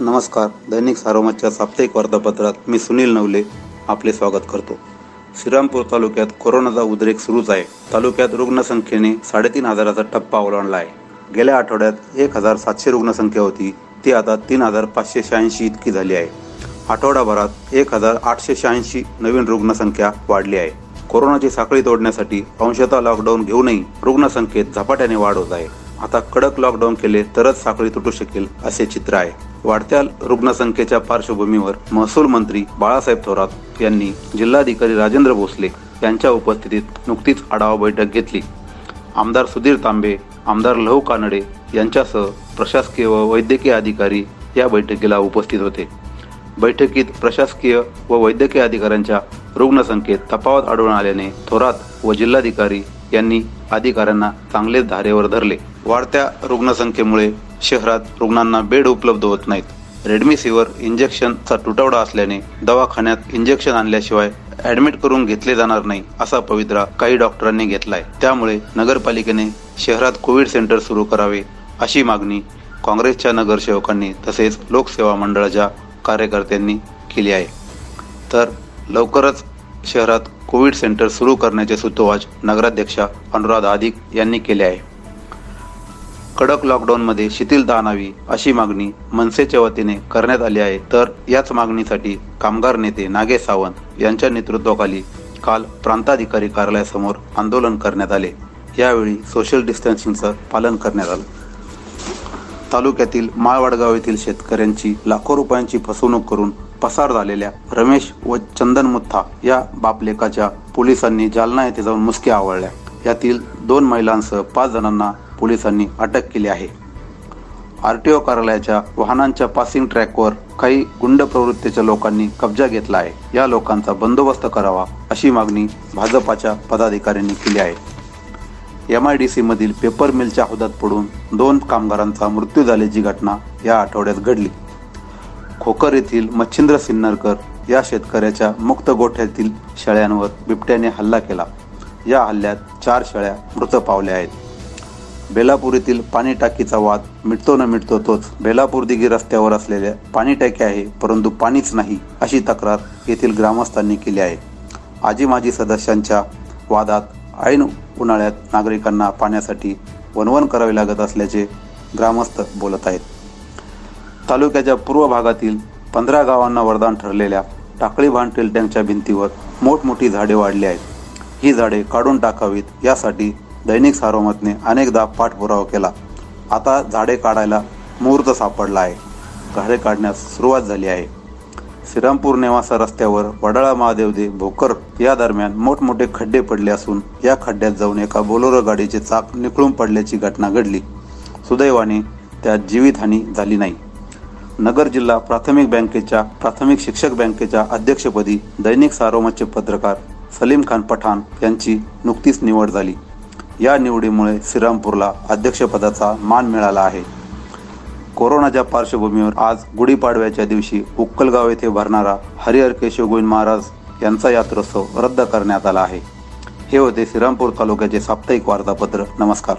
नमस्कार. दैनिक सारोमतच्या साप्ताहिक वार्तापत्रात मी सुनील नवले आपले स्वागत करतो. श्रीरामपूर तालुक्यात कोरोनाचा उद्रेक सुरूच आहे. तालुक्यात रुग्णसंख्येने साडेतीन हजाराचा टप्पा ओलांडला आहे. गेल्या आठवड्यात एक हजार सातशे रुग्णसंख्या होती. ती आता तीन हजार पाचशे शहाऐंशी इतकी झाली आहे. आठवडाभरात एक हजार आठशे शहाऐंशी नवीन रुग्णसंख्या वाढली आहे. कोरोनाची साखळी तोडण्यासाठी अंशतः लॉकडाऊन घेऊनही रुग्णसंख्येत झपाट्याने वाढ होत आहे. आता कडक लॉकडाऊन केले तरच साखळी तुटू शकेल असे चित्र आहे. वाढत्या रुग्णसंख्येच्या पार्श्वभूमीवर महसूल मंत्री बाळासाहेब थोरात यांनी जिल्हाधिकारी राजेंद्र भोसले यांच्या उपस्थितीत नुकतीच आढावा बैठक घेतली. आमदार सुधीर तांबे आमदार लहू कानडे यांच्यासह प्रशासकीय व वैद्यकीय अधिकारी या बैठकीला उपस्थित होते. बैठकीत प्रशासकीय व वैद्यकीय अधिकाऱ्यांच्या रुग्णसंख्येत तफावत आढळून आल्याने थोरात व जिल्हाधिकारी यांनी अधिकाऱ्यांना चांगलेच धारेवर धरले. वाढत्या रुग्णसंख्येमुळे शहरात रुग्णांना बेड उपलब्ध होत नाहीत. रेडमिसिवर इंजेक्शनचा तुटवडा असल्याने दवाखान्यात इंजेक्शन आणल्याशिवाय ऍडमिट करून घेतले जाणार नाही असा पवित्रा काही डॉक्टरांनी घेतलाय. त्यामुळे नगरपालिकेने शहरात कोविड सेंटर सुरू करावे अशी मागणी काँग्रेसच्या नगरसेवकांनी तसेच लोकसेवा मंडळाच्या कार्यकर्त्यांनी केली आहे. तर लवकरच शहरात कोविड सेंटर सुरू करण्याचे सूतोवाच नगराध्यक्षा अनुराधा अधिक यांनी केले आहे. कडक लॉकडाऊनमध्ये शिथिलता आणावी अशी मागणी मनसेच्या वतीने करण्यात आली आहे. तर याच मागणीसाठी कामगार नेते नागेश सावंत यांच्या नेतृत्वाखाली काल प्रांताधिकारी कार्यालयासमोर आंदोलन करण्यात आले. यावेळी सोशल डिस्टन्सिंगचं पालन करण्यात आलं. तालुक्यातील माळवाडगाव येथील शेतकऱ्यांची लाखो रुपयांची फसवणूक करून पसार झालेल्या रमेश व चंदन मुथा या बापलेकाच्या पोलिसांनी जालना येथे जाऊन मुसक्या आवळल्या. यातील दोन महिलांसह पाच जणांना पोलिसांनी अटक केली आहे. आर टी ओ कार्यालयाच्या वाहनांच्या पासिंग ट्रॅकवर काही गुंड प्रवृत्तीच्या लोकांनी कब्जा घेतला आहे. या लोकांचा बंदोबस्त करावा अशी मागणी भाजपाच्या पदाधिकाऱ्यांनी केली आहे. एम आय डी सीमधील पेपर मिलच्या हौदात पडून दोन कामगारांचा मृत्यू झाल्याची घटना या आठवड्यात घडली. खोकर येथील मच्छिंद्र सिन्नरकर या शेतकऱ्याच्या मुक्त गोठ्यातील शेळ्यांवर बिबट्याने हल्ला केला. या हल्ल्यात चार शेळ्या मृत पावल्या आहेत. बेलापूर येथील पाणी टाकीचा वाद मिटतो न मिटतो तोच बेलापूर दिघी रस्त्यावर असलेल्या पाणी टाकी आहे परंतु पाणीच नाही अशी तक्रार येथील ग्रामस्थांनी केली आहे. आजी माजी सदस्यांच्या वादात ऐन उन्हाळ्यात नागरिकांना पाण्यासाठी वनवन करावे लागत असल्याचे ग्रामस्थ बोलत आहेत. तालुक्याच्या पूर्व भागातील पंधरा गावांना वरदान ठरलेल्या टाकळी भान टँकच्या भिंतीवर मोठमोठी झाडे वाढली आहेत. ही झाडे काढून टाकावीत यासाठी दैनिक सारोमतने अनेकदा पाठपुरावा केला. आता झाडे काढायला मुहूर्त सापडला आहे. झाडे काढण्यास सुरुवात झाली आहे. श्रीरामपूर नेवासा रस्त्यावर वडाळा महादेवदे भोकर या दरम्यान मोठमोठे खड्डे पडले असून या खड्ड्यात जाऊन एका बोलोरो गाडीचे चाक निखळून पडल्याची घटना घडली. सुदैवाने त्यात जीवितहानी झाली नाही. नगर जिल्हा प्राथमिक बँकेच्या प्राथमिक शिक्षक बँकेच्या अध्यक्षपदी दैनिक सारोमतचे पत्रकार सलीम खान पठाण यांची नुकतीच निवड झाली. या निवडीमुळे श्रीरामपूरला अध्यक्षपदाचा मान मिळाला आहे. कोरोनाच्या पार्श्वभूमीवर आज गुढीपाडव्याच्या दिवशी उक्कलगाव येथे भरणारा हरिहर केशव गोविंद महाराज यांचा यात्रोत्सव रद्द करण्यात आला आहे. हे होते श्रीरामपूर तालुक्याचे साप्ताहिक वार्तापत्र. नमस्कार.